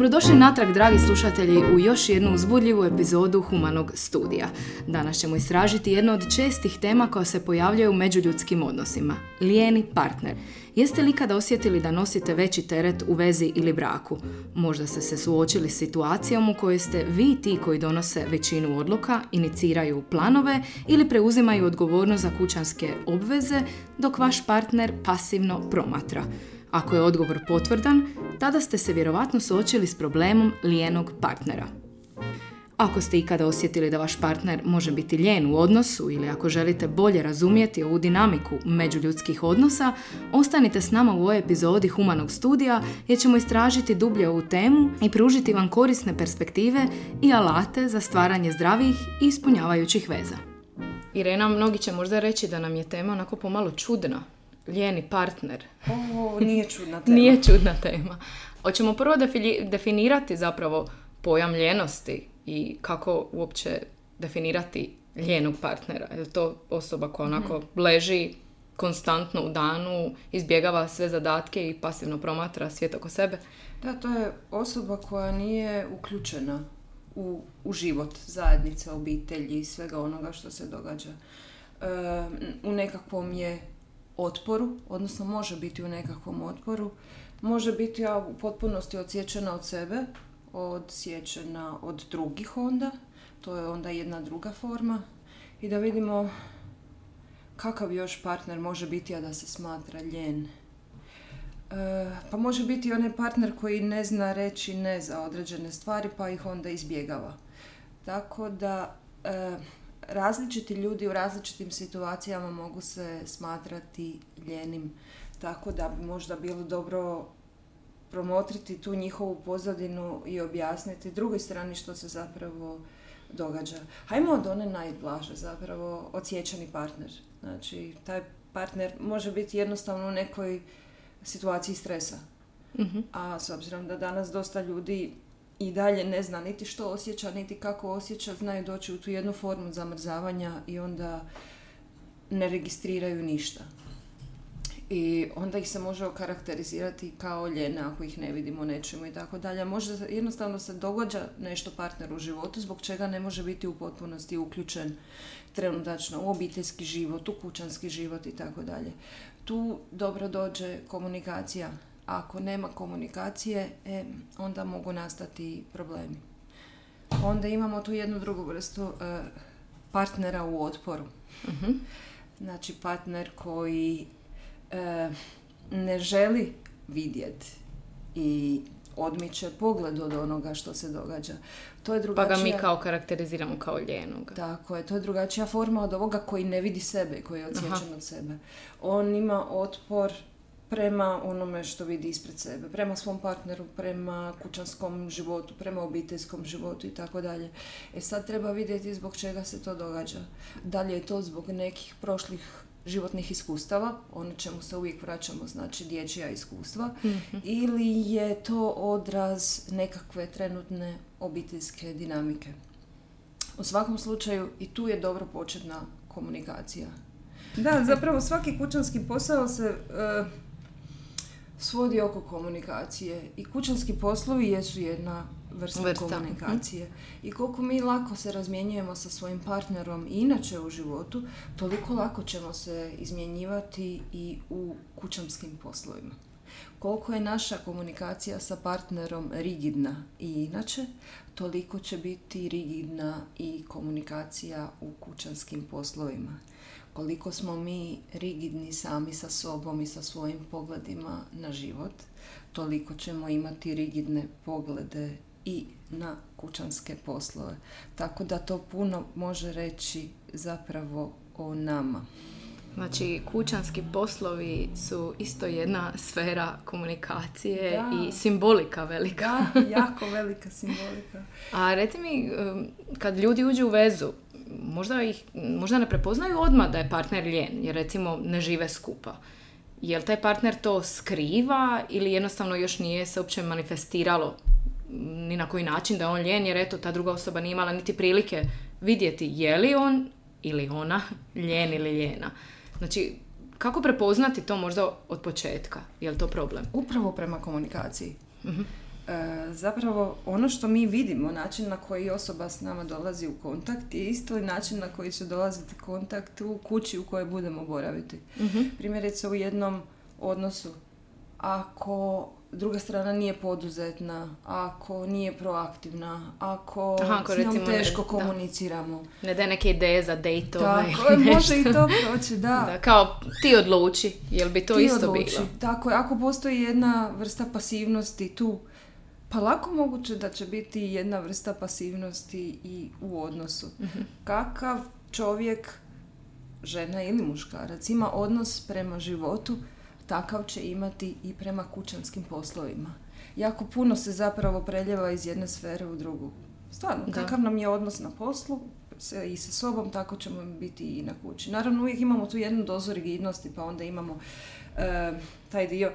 Dobrodošli natrag, dragi slušatelji, u još jednu uzbudljivu epizodu Humanog studija. Danas ćemo istražiti jednu od čestih tema koja se pojavljaju u međuljudskim odnosima. Lijeni partner. Jeste li kada osjetili da nosite veći teret u vezi ili braku? Možda ste se suočili s situacijom u kojoj ste vi ti koji donose većinu odluka, iniciraju planove ili preuzimaju odgovornost za kućanske obveze, dok vaš partner pasivno promatra. Ako je odgovor potvrdan, tada ste se vjerovatno suočili s problemom lijenog partnera. Ako ste ikada osjetili da vaš partner može biti lijen u odnosu ili ako želite bolje razumjeti ovu dinamiku međuljudskih odnosa, ostanite s nama u ovoj epizodi Humanog studija jer ćemo istražiti dublje ovu temu i pružiti vam korisne perspektive i alate za stvaranje zdravih i ispunjavajućih veza. Irena, mnogi će možda reći da nam je tema onako pomalo čudna lijeni partner. O, nije čudna tema. nije čudna tema. Hoćemo prvo definirati zapravo pojam ljenosti i kako uopće definirati lijenog partnera. Je to osoba koja onako mhm. leži konstantno u danu, izbjegava sve zadatke i pasivno promatra svijet oko sebe? Da, to je osoba koja nije uključena u, u život zajednice, obitelji i svega onoga što se događa. E, u nekakvom je otporu, odnosno može biti u nekakvom otporu, može biti u potpunosti odsječena od sebe, odsječena od drugih onda, to je onda jedna druga forma i da vidimo kakav još partner može biti, a da se smatra ljen. E, pa može biti onaj partner koji ne zna reći ne za određene stvari, pa ih onda izbjegava. Tako da e, različiti ljudi u različitim situacijama mogu se smatrati ljenim. Tako da bi možda bilo dobro promotriti tu njihovu pozadinu i objasniti drugoj strani što se zapravo događa. Hajmo od one najblaže zapravo, odsjećani partner. Znači, taj partner može biti jednostavno u nekoj situaciji stresa. Mhm. A s obzirom da danas dosta ljudi i dalje ne zna niti što osjeća, niti kako osjeća, znaju doći u tu jednu formu zamrzavanja i onda ne registriraju ništa. I onda ih se može okarakterizirati kao ljene ako ih ne vidimo nečemu i tako dalje. Može jednostavno se događa nešto partneru u životu zbog čega ne može biti u potpunosti uključen trenutačno u obiteljski život, u kućanski život i tako dalje. Tu dobro dođe komunikacija ako nema komunikacije, e, onda mogu nastati problemi. Onda imamo tu jednu drugu vrstu e, partnera u otporu. uh Znači partner koji e, ne želi vidjeti i odmiče pogled od onoga što se događa. To je drugačija... Pa ga mi kao karakteriziramo kao ljenog. Tako je, to je drugačija forma od ovoga koji ne vidi sebe, koji je odsječen od sebe. On ima otpor prema onome što vidi ispred sebe, prema svom partneru, prema kućanskom životu, prema obiteljskom životu i tako dalje. E sad treba vidjeti zbog čega se to događa. Da li je to zbog nekih prošlih životnih iskustava, ono čemu se uvijek vraćamo, znači dječja iskustva, mhm. ili je to odraz nekakve trenutne obiteljske dinamike. U svakom slučaju i tu je dobro početna komunikacija. Da, zapravo svaki kućanski posao se e, svodi oko komunikacije i kućanski poslovi jesu jedna vrsta, vrsta. komunikacije. I koliko mi lako se razmjenjujemo sa svojim partnerom i inače u životu, toliko lako ćemo se izmjenjivati i u kućanskim poslovima. Koliko je naša komunikacija sa partnerom rigidna i inače, toliko će biti rigidna i komunikacija u kućanskim poslovima koliko smo mi rigidni sami sa sobom i sa svojim pogledima na život, toliko ćemo imati rigidne poglede i na kućanske poslove. Tako da to puno može reći zapravo o nama. Znači, kućanski poslovi su isto jedna sfera komunikacije i simbolika velika. Da, jako velika simbolika. A reci mi, kad ljudi uđu u vezu, možda, ih, možda ne prepoznaju odmah da je partner ljen, jer recimo ne žive skupa. Jel taj partner to skriva ili jednostavno još nije se uopće manifestiralo ni na koji način da je on ljen, jer eto ta druga osoba nije imala niti prilike vidjeti je li on ili ona ljen ili ljena. Znači, kako prepoznati to možda od početka? Je li to problem? Upravo prema komunikaciji. uh E, zapravo ono što mi vidimo, način na koji osoba s nama dolazi u kontakt je isto i način na koji će dolaziti kontakt u kući u kojoj budemo boraviti. Mhm. Primjerice u jednom odnosu, ako druga strana nije poduzetna, ako nije proaktivna, ako, Aha, ako s njom recimo ne- teško da. komuniciramo. Ne daje neke ideje za dejtove. Tako je, može i to proći, da. Da, kao ti odluči, jel bi to Ti isto odluči. bilo? Tako je, ako postoji jedna vrsta pasivnosti tu, pa lako moguće da će biti jedna vrsta pasivnosti i u odnosu. Mhm. Kakav čovjek, žena ili muškarac, ima odnos prema životu, takav će imati i prema kućanskim poslovima. Jako puno se zapravo preljeva iz jedne sfere u drugu. Stvarno, Da. kakav nam je odnos na poslu se, i sa sobom, tako ćemo biti i na kući. Naravno, uvijek imamo tu jednu dozu rigidnosti, pa onda imamo e, taj dio,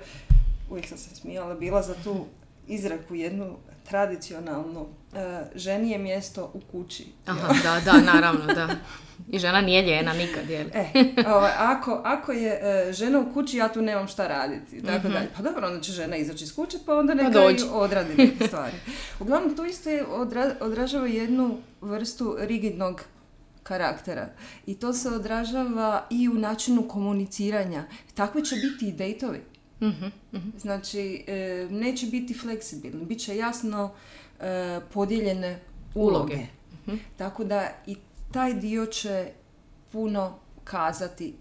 uvijek sam se smijala, bila za tu izreku jednu tradicionalnu, e, ženi je mjesto u kući. Aha, da, da, naravno, da. I žena nije ljena nikad, jel? E, ovaj, ako, ako je e, žena u kući, ja tu nemam šta raditi, tako dalje. Pa dobro, onda će žena izaći iz kuće, pa onda neka dođi. i odradi neke stvari. Uglavnom, to isto je odra- odražava jednu vrstu rigidnog karaktera. I to se odražava i u načinu komuniciranja. Takvi će biti i dejtovi. Mhm, mhm. Znači, e, neće biti fleksibilni. Biće jasno e, podijeljene uloge. Uloge. Mhm. Tako da i taj dio će puno kazati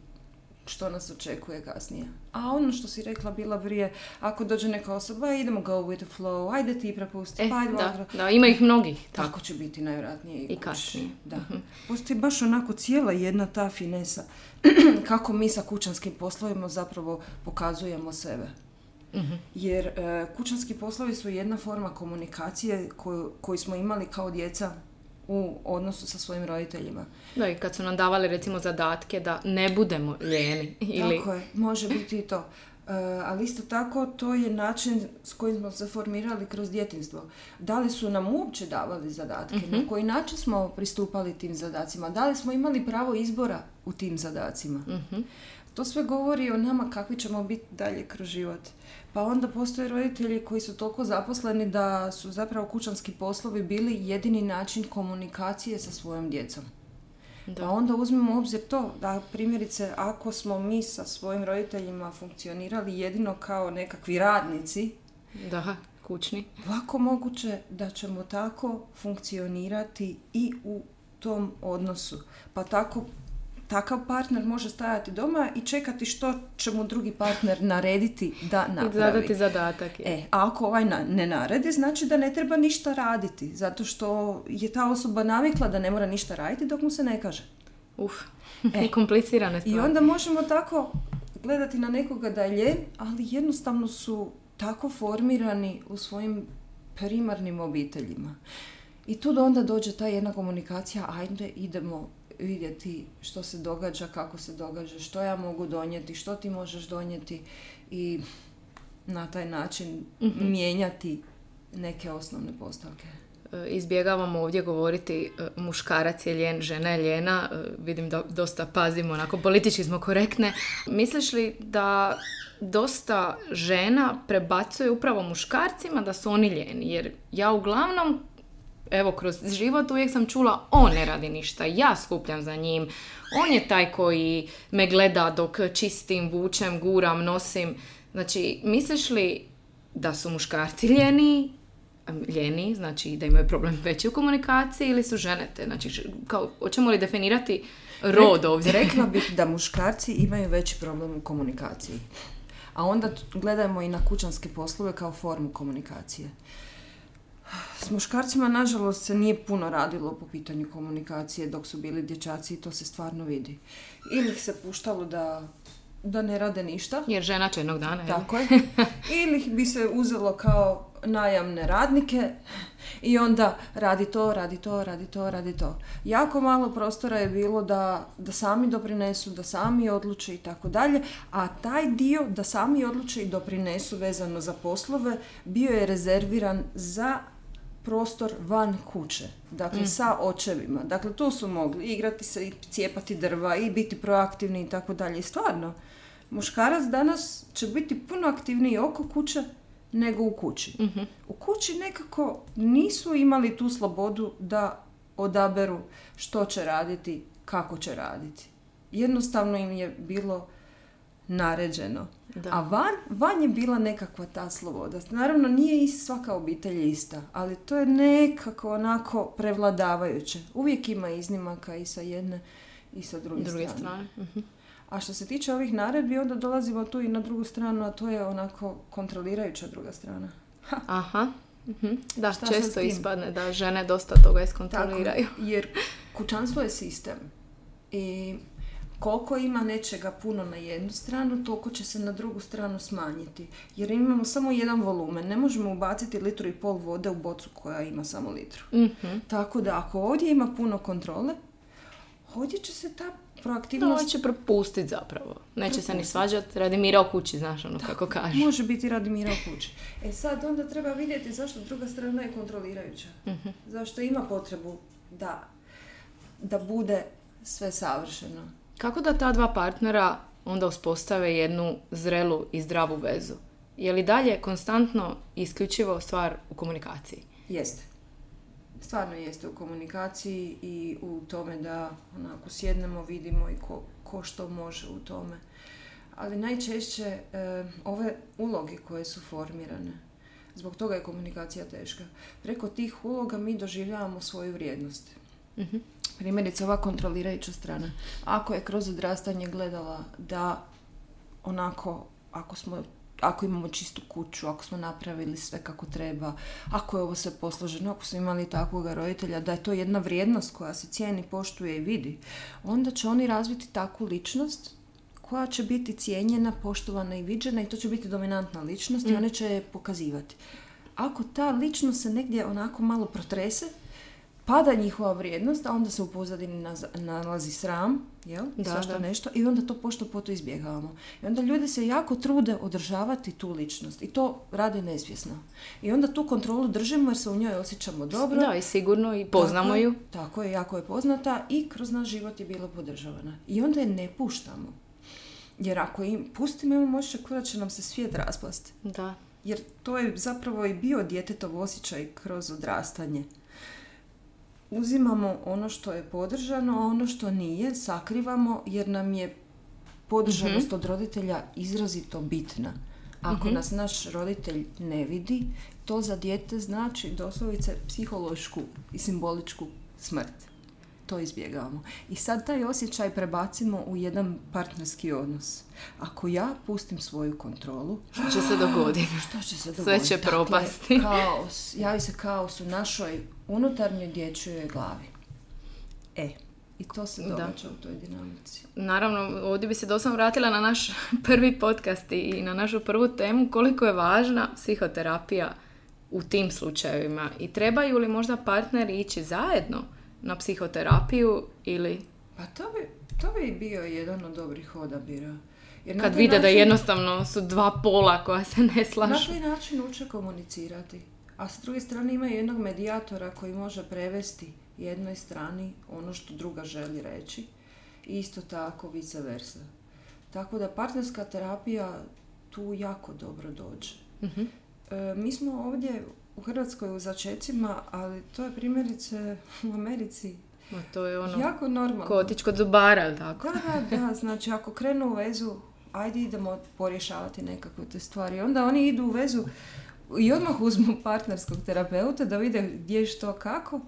što nas očekuje kasnije. A ono što si rekla bila prije, ako dođe neka osoba, "E, idemo go with the flow, ajde ti prepusti, E, pa ajde da, ovdje." da, ima ih mnogih. Tako. Tako će biti najvjerojatnije i, I kući. kasnije. Da. Mhm. Postoji baš onako cijela jedna ta finesa kako mi sa kućanskim poslovima zapravo pokazujemo sebe. Mhm. Jer e, kućanski poslovi su jedna forma komunikacije koju, koju smo imali kao djeca u odnosu sa svojim roditeljima. Da, i kad su nam davali recimo zadatke da ne budemo ljeni. Ili... Tako je, može biti i to. E, ali isto tako to je način s kojim smo se formirali kroz djetinstvo. Da li su nam uopće davali zadatke, Mhm. na koji način smo pristupali tim zadacima, da li smo imali pravo izbora u tim zadacima. Mhm. To sve govori o nama kakvi ćemo biti dalje kroz život. Pa onda postoje roditelji koji su toliko zaposleni da su zapravo kućanski poslovi bili jedini način komunikacije sa svojom djecom. Da. Pa onda uzmemo u obzir to da primjerice ako smo mi sa svojim roditeljima funkcionirali jedino kao nekakvi radnici, Da, kućni. lako moguće da ćemo tako funkcionirati i u tom odnosu. Pa tako takav partner može stajati doma i čekati što će mu drugi partner narediti da I napravi. zadati zadatak. je. E, a ako ovaj na- ne naredi, znači da ne treba ništa raditi, zato što je ta osoba navikla da ne mora ništa raditi dok mu se ne kaže. Uf, E. komplicirane stvari. I onda možemo tako gledati na nekoga da je ljen, ali jednostavno su tako formirani u svojim primarnim obiteljima. I tu onda dođe ta jedna komunikacija, ajde idemo vidjeti što se događa, kako se događa, što ja mogu donijeti, što ti možeš donijeti i na taj način Mhm. mijenjati neke osnovne postavke. E, izbjegavamo ovdje govoriti e, muškarac je ljen, žena je ljena. E, Vidim da dosta pazimo, onako politički smo korektne. Misliš li da dosta žena prebacuje upravo muškarcima da su oni ljeni? Jer ja uglavnom, evo, kroz život uvijek sam čula on ne radi ništa, ja skupljam za njim. On je taj koji me gleda dok čistim, vučem, guram, nosim. Znači, misliš li da su muškarci ljeni ljeni, znači da imaju problem veći u komunikaciji ili su žene te, znači kao, hoćemo li definirati rod ovdje? Rekla bih da muškarci imaju veći problem u komunikaciji. A onda gledajmo i na kućanske poslove kao formu komunikacije. S muškarcima, nažalost, se nije puno radilo po pitanju komunikacije dok su bili dječaci i to se stvarno vidi. Ili ih se puštalo da, da ne rade ništa, Jer žena će jednog dana, tako je. Ili ih bi se uzelo kao najamne radnike i onda radi to, radi to, radi to, radi to. Jako malo prostora je bilo da, da sami doprinesu, da sami odluče i tako dalje, a taj dio da sami odluče i doprinesu vezano za poslove bio je rezerviran za prostor van kuće, dakle sa očevima. Dakle, tu su mogli igrati se i cijepati drva i biti proaktivni i tako dalje. I stvarno, muškarac danas će biti puno aktivniji oko kuće nego u kući. U kući nekako nisu imali tu slobodu da odaberu što će raditi, kako će raditi. Jednostavno im je bilo naređeno. Da. A van, van je bila nekakva ta sloboda. Naravno, nije i svaka obitelj ista, ali to je nekako onako prevladavajuće. Uvijek ima iznimaka i sa jedne i sa druge, druge strane. strane. Mhm. A što se tiče ovih naredbi, onda dolazimo tu i na drugu stranu, a to je onako kontrolirajuća druga strana. Ha, Aha. Mhm. Da, Šta često ispadne da žene dosta toga iskontroliraju. Tako, jer kućanstvo je sistem. I koliko ima nečega puno na jednu stranu, toliko će se na drugu stranu smanjiti. Jer imamo samo jedan volumen. Ne možemo ubaciti litru i pol vode u bocu koja ima samo litru. Mhm. Tako da ako ovdje ima puno kontrole, ovdje će se ta proaktivnost on će propustiti zapravo. Neće se ni svađati radi mira u kući, znaš ono kako kaže. Može biti radi mira u kući. E sad onda treba vidjeti zašto druga strana je kontrolirajuća. Mhm. Zašto ima potrebu da, da bude sve savršeno. Kako da ta dva partnera onda uspostave jednu zrelu i zdravu vezu? Je li dalje konstantno i isključivo stvar u komunikaciji? Jeste. Stvarno jeste u komunikaciji i u tome da onako sjednemo, vidimo i ko, ko što može u tome. Ali najčešće e, ove uloge koje su formirane, zbog toga je komunikacija teška. Preko tih uloga mi doživljavamo svoju vrijednost. Mhm. Primjerice, ova kontrolirajuća strana. Ako je kroz odrastanje gledala da onako, ako smo ako imamo čistu kuću, ako smo napravili sve kako treba, ako je ovo sve posloženo, ako smo imali takvog roditelja, da je to jedna vrijednost koja se cijeni, poštuje i vidi, onda će oni razviti takvu ličnost koja će biti cijenjena, poštovana i viđena i to će biti dominantna ličnost i one će je pokazivati. Ako ta ličnost se negdje onako malo protrese, pada njihova vrijednost, a onda se u pozadini nalazi sram, jel? Da, svašta da. nešto i onda to pošto poto izbjegavamo. I onda ljudi se jako trude održavati tu ličnost i to rade nesvjesno. I onda tu kontrolu držimo jer se u njoj osjećamo dobro. Da, i sigurno i poznamo Tako ju. Tako je, jako je poznata i kroz naš život je bila podržavana. I onda je ne puštamo. Jer ako im pustimo, imamo kao da će nam se svijet raspasti. Da. Jer to je zapravo i bio djetetov osjećaj kroz odrastanje. Uzimamo ono što je podržano, a ono što nije sakrivamo jer nam je podržanost od roditelja izrazito bitna. Ako nas naš roditelj ne vidi, to za dijete znači doslovice psihološku i simboličku smrt. To izbjegavamo. I sad taj osjećaj prebacimo u jedan partnerski odnos. Ako ja pustim svoju kontrolu, Što će se dogoditi? što će se Sve dogoditi? će Dakle, propasti. kaos, javi se kaos u našoj unutarnjoj dječjoj glavi. E, i to se Da. događa u toj dinamici. Naravno, ovdje bi se doslovno vratila na naš prvi podcast i na našu prvu temu koliko je važna psihoterapija u tim slučajevima i trebaju li možda partneri ići zajedno na psihoterapiju ili Pa to bi, to bi bio jedan od dobrih odabira. Jer na kad vide da način- jednostavno su dva pola koja se ne Na slažu. taj način uče komunicirati. A s druge strane ima jednog medijatora koji može prevesti jednoj strani ono što druga želi reći. I isto tako vice versa. Tako da partnerska terapija tu jako dobro dođe. Mhm. E, mi smo ovdje u Hrvatskoj u začecima, ali to je primjerice u Americi Ma to je ono, jako normalno. ko otići kod zubara, tako? Da, da, da, znači ako krenu u vezu, ajde idemo porješavati nekakve te stvari. Onda oni idu u vezu i odmah uzmu partnerskog terapeuta da vide gdje što kako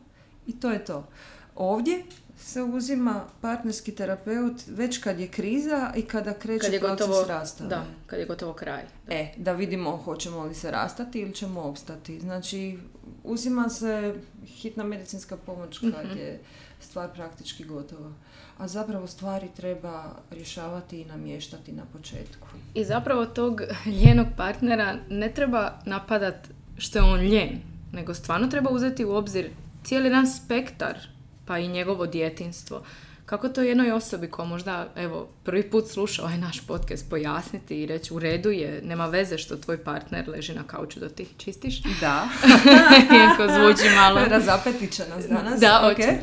i to je to. Ovdje se uzima partnerski terapeut već kad je kriza i kada kreće Kad je proces gotovo, rastave. da, kad je gotovo kraj. E, da vidimo hoćemo li se rastati ili ćemo opstati. Znači, uzima se hitna medicinska pomoć kad Mhm. je stvar praktički gotova. A zapravo stvari treba rješavati i namještati na početku. I zapravo tog ljenog partnera ne treba napadat što je on ljen, nego stvarno treba uzeti u obzir cijeli jedan spektar, pa i njegovo djetinstvo. Kako to jednoj osobi koja možda, evo, prvi put sluša ovaj naš podcast pojasniti i reći u redu je, nema veze što tvoj partner leži na kauču da ti čistiš. Da. Iako zvuči malo... Razapetit će nas danas. Da, ok. hoće.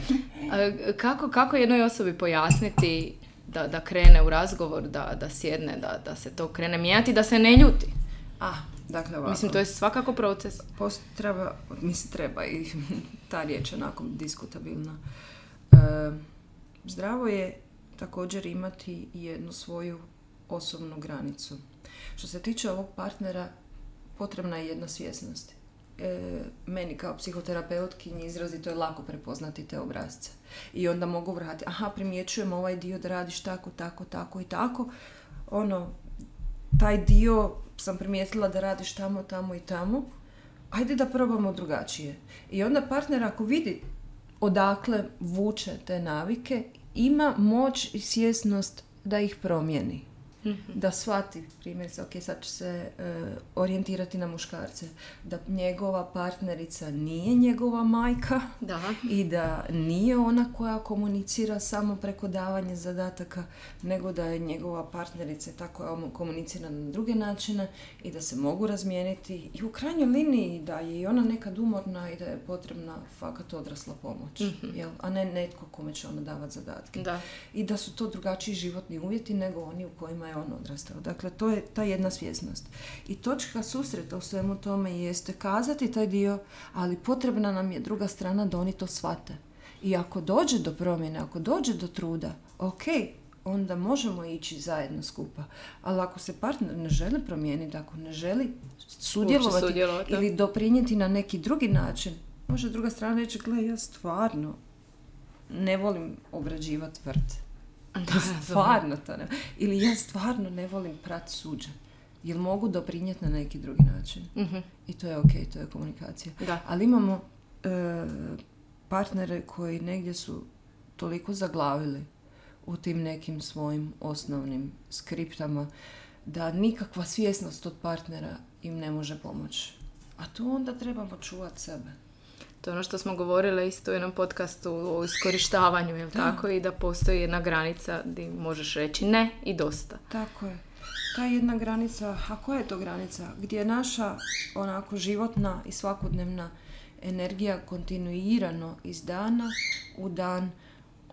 A, Kako, kako jednoj osobi pojasniti da, da krene u razgovor, da, da sjedne, da, da se to krene mijenjati, da se ne ljuti? A, Dakle, ovako. Mislim, to je svakako proces. Post, treba, mislim, treba i ta riječ je onako diskutabilna. E, zdravo je također imati jednu svoju osobnu granicu. Što se tiče ovog partnera, potrebna je jedna svjesnost. E, meni kao psihoterapeutkinji izrazito je lako prepoznati te obrazce. I onda mogu vratiti, aha, primjećujem ovaj dio da radiš tako, tako, tako i tako. Ono, taj dio sam primijetila da radiš tamo, tamo i tamo. Ajde da probamo drugačije. I onda partner ako vidi odakle vuče te navike, ima moć i svjesnost da ih promijeni. Mhm. Da shvati, primjerice, ok, sad će se e, orijentirati na muškarce, da njegova partnerica nije njegova majka da. i da nije ona koja komunicira samo preko davanja zadataka, nego da je njegova partnerica ta koja komunicira na druge načine i da se mogu razmijeniti i u krajnjoj liniji da je i ona nekad umorna i da je potrebna fakat odrasla pomoć, mm jel? a ne netko kome će ona davati zadatke. Da. I da su to drugačiji životni uvjeti nego oni u kojima je on odrastao. Dakle, to je ta jedna svjesnost. I točka susreta u svemu tome jeste kazati taj dio, ali potrebna nam je druga strana da oni to shvate. I ako dođe do promjene, ako dođe do truda, ok, onda možemo ići zajedno skupa. Ali ako se partner ne želi promijeniti, ako ne želi sudjelovati, sudjelovati ili doprinijeti na neki drugi način, može druga strana reći, gle, ja stvarno ne volim obrađivati vrt. Da, stvarno to ne. Ili ja stvarno ne volim prat suđa. Jel mogu doprinijeti na neki drugi način? Mhm. I to je ok, to je komunikacija. Da. Ali imamo e, partnere koji negdje su toliko zaglavili u tim nekim svojim osnovnim skriptama da nikakva svjesnost od partnera im ne može pomoći. A tu onda trebamo čuvati sebe. To je ono što smo govorile isto u jednom podcastu o iskorištavanju, jel tako? I da postoji jedna granica gdje možeš reći ne i dosta. Tako je. Ta jedna granica, a koja je to granica? Gdje je naša onako životna i svakodnevna energija kontinuirano iz dana u dan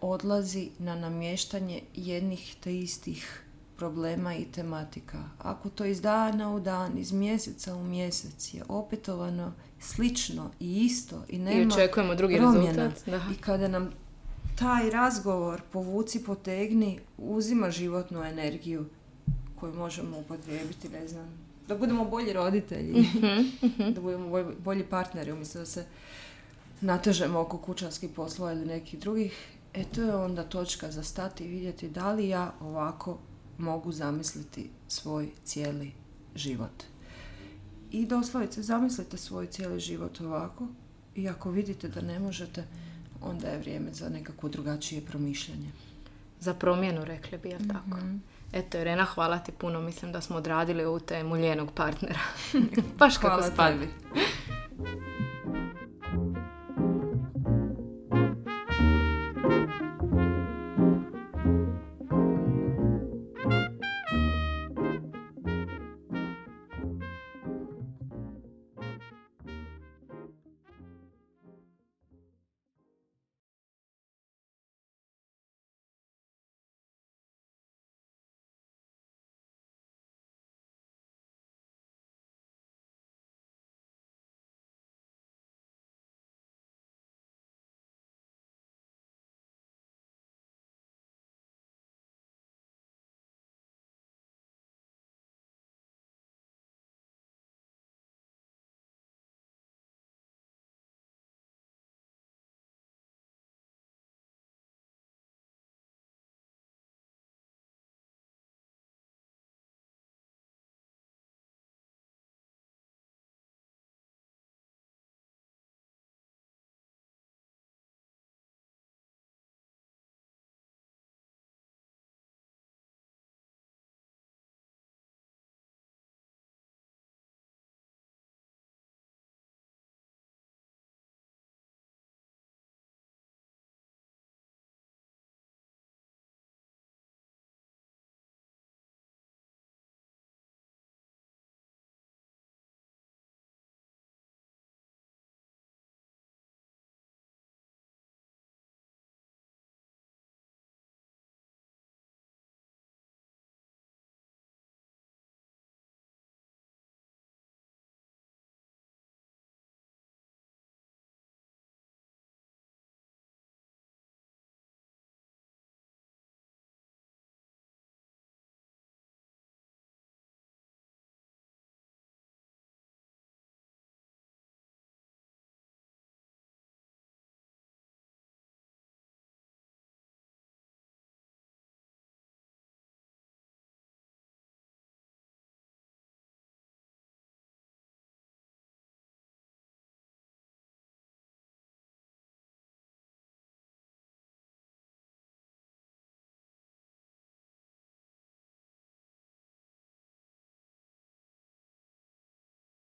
odlazi na namještanje jednih te istih problema i tematika. Ako to iz dana u dan, iz mjeseca u mjesec je opetovano slično i isto i nema I očekujemo drugi promjena. rezultat. I kada nam taj razgovor povuci, potegni, uzima životnu energiju koju možemo upotrijebiti, ne znam, da budemo bolji roditelji, Mhm, mhm. da budemo bolji partneri umjesto da se natežemo oko kućanskih poslova ili nekih drugih. E to je onda točka za stati i vidjeti da li ja ovako mogu zamisliti svoj cijeli život. I doslovice, zamislite svoj cijeli život ovako i ako vidite da ne možete, onda je vrijeme za nekako drugačije promišljanje. Za promjenu, rekli bi, jel tako? Mhm. Eto, Irena, hvala ti puno. Mislim da smo odradili ovu temu ljenog partnera. Baš kako Hvala.